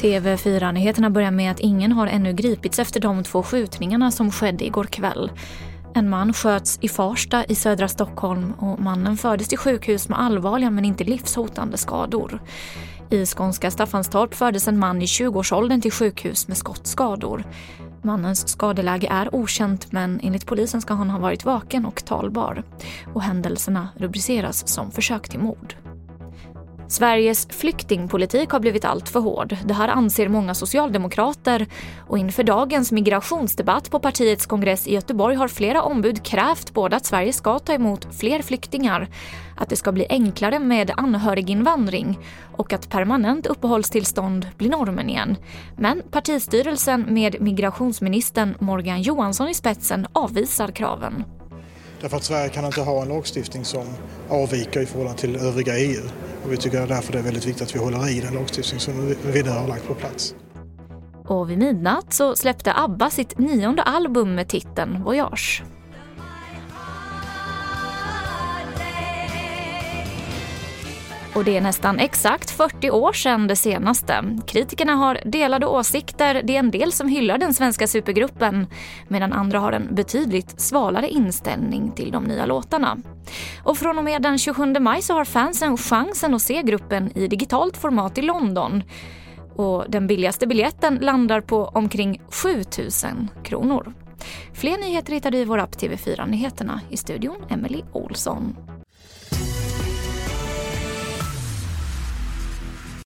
TV4-nyheterna börjar med att ingen har ännu gripits efter de två skjutningarna som skedde igår kväll. En man sköts i Farsta i södra Stockholm och mannen fördes till sjukhus med allvarliga men inte livshotande skador. I skånska Staffanstorp fördes en man i 20-årsåldern till sjukhus med skottskador. Mannens skadeläge är okänt men enligt polisen ska han ha varit vaken och talbar. Och händelserna rubriceras som försök till mord. Sveriges flyktingpolitik har blivit alltför hård. Det här anser många socialdemokrater och inför dagens migrationsdebatt på partiets kongress i Göteborg har flera ombud krävt både att Sverige ska ta emot fler flyktingar, att det ska bli enklare med anhöriginvandring och att permanent uppehållstillstånd blir normen igen. Men partistyrelsen med migrationsministern Morgan Johansson i spetsen avvisar kraven. Därför att Sverige kan inte ha en lagstiftning som avviker i förhållande till övriga EU. Och vi tycker därför det är väldigt viktigt att vi håller i den lagstiftning som vi nu har lagt på plats. Och vid midnatt så släppte ABBA sitt nionde album med titeln Voyage. Och det är nästan exakt 40 år sedan det senaste. Kritikerna har delade åsikter. Det är en del som hyllar den svenska supergruppen medan andra har en betydligt svalare inställning till de nya låtarna. Och från och med den 27 maj så har fansen chansen att se gruppen i digitalt format i London. Och den billigaste biljetten landar på omkring 7000 kronor. Fler nyheter hittar du i vår app TV4 Nyheterna. I studion Emily Olsson.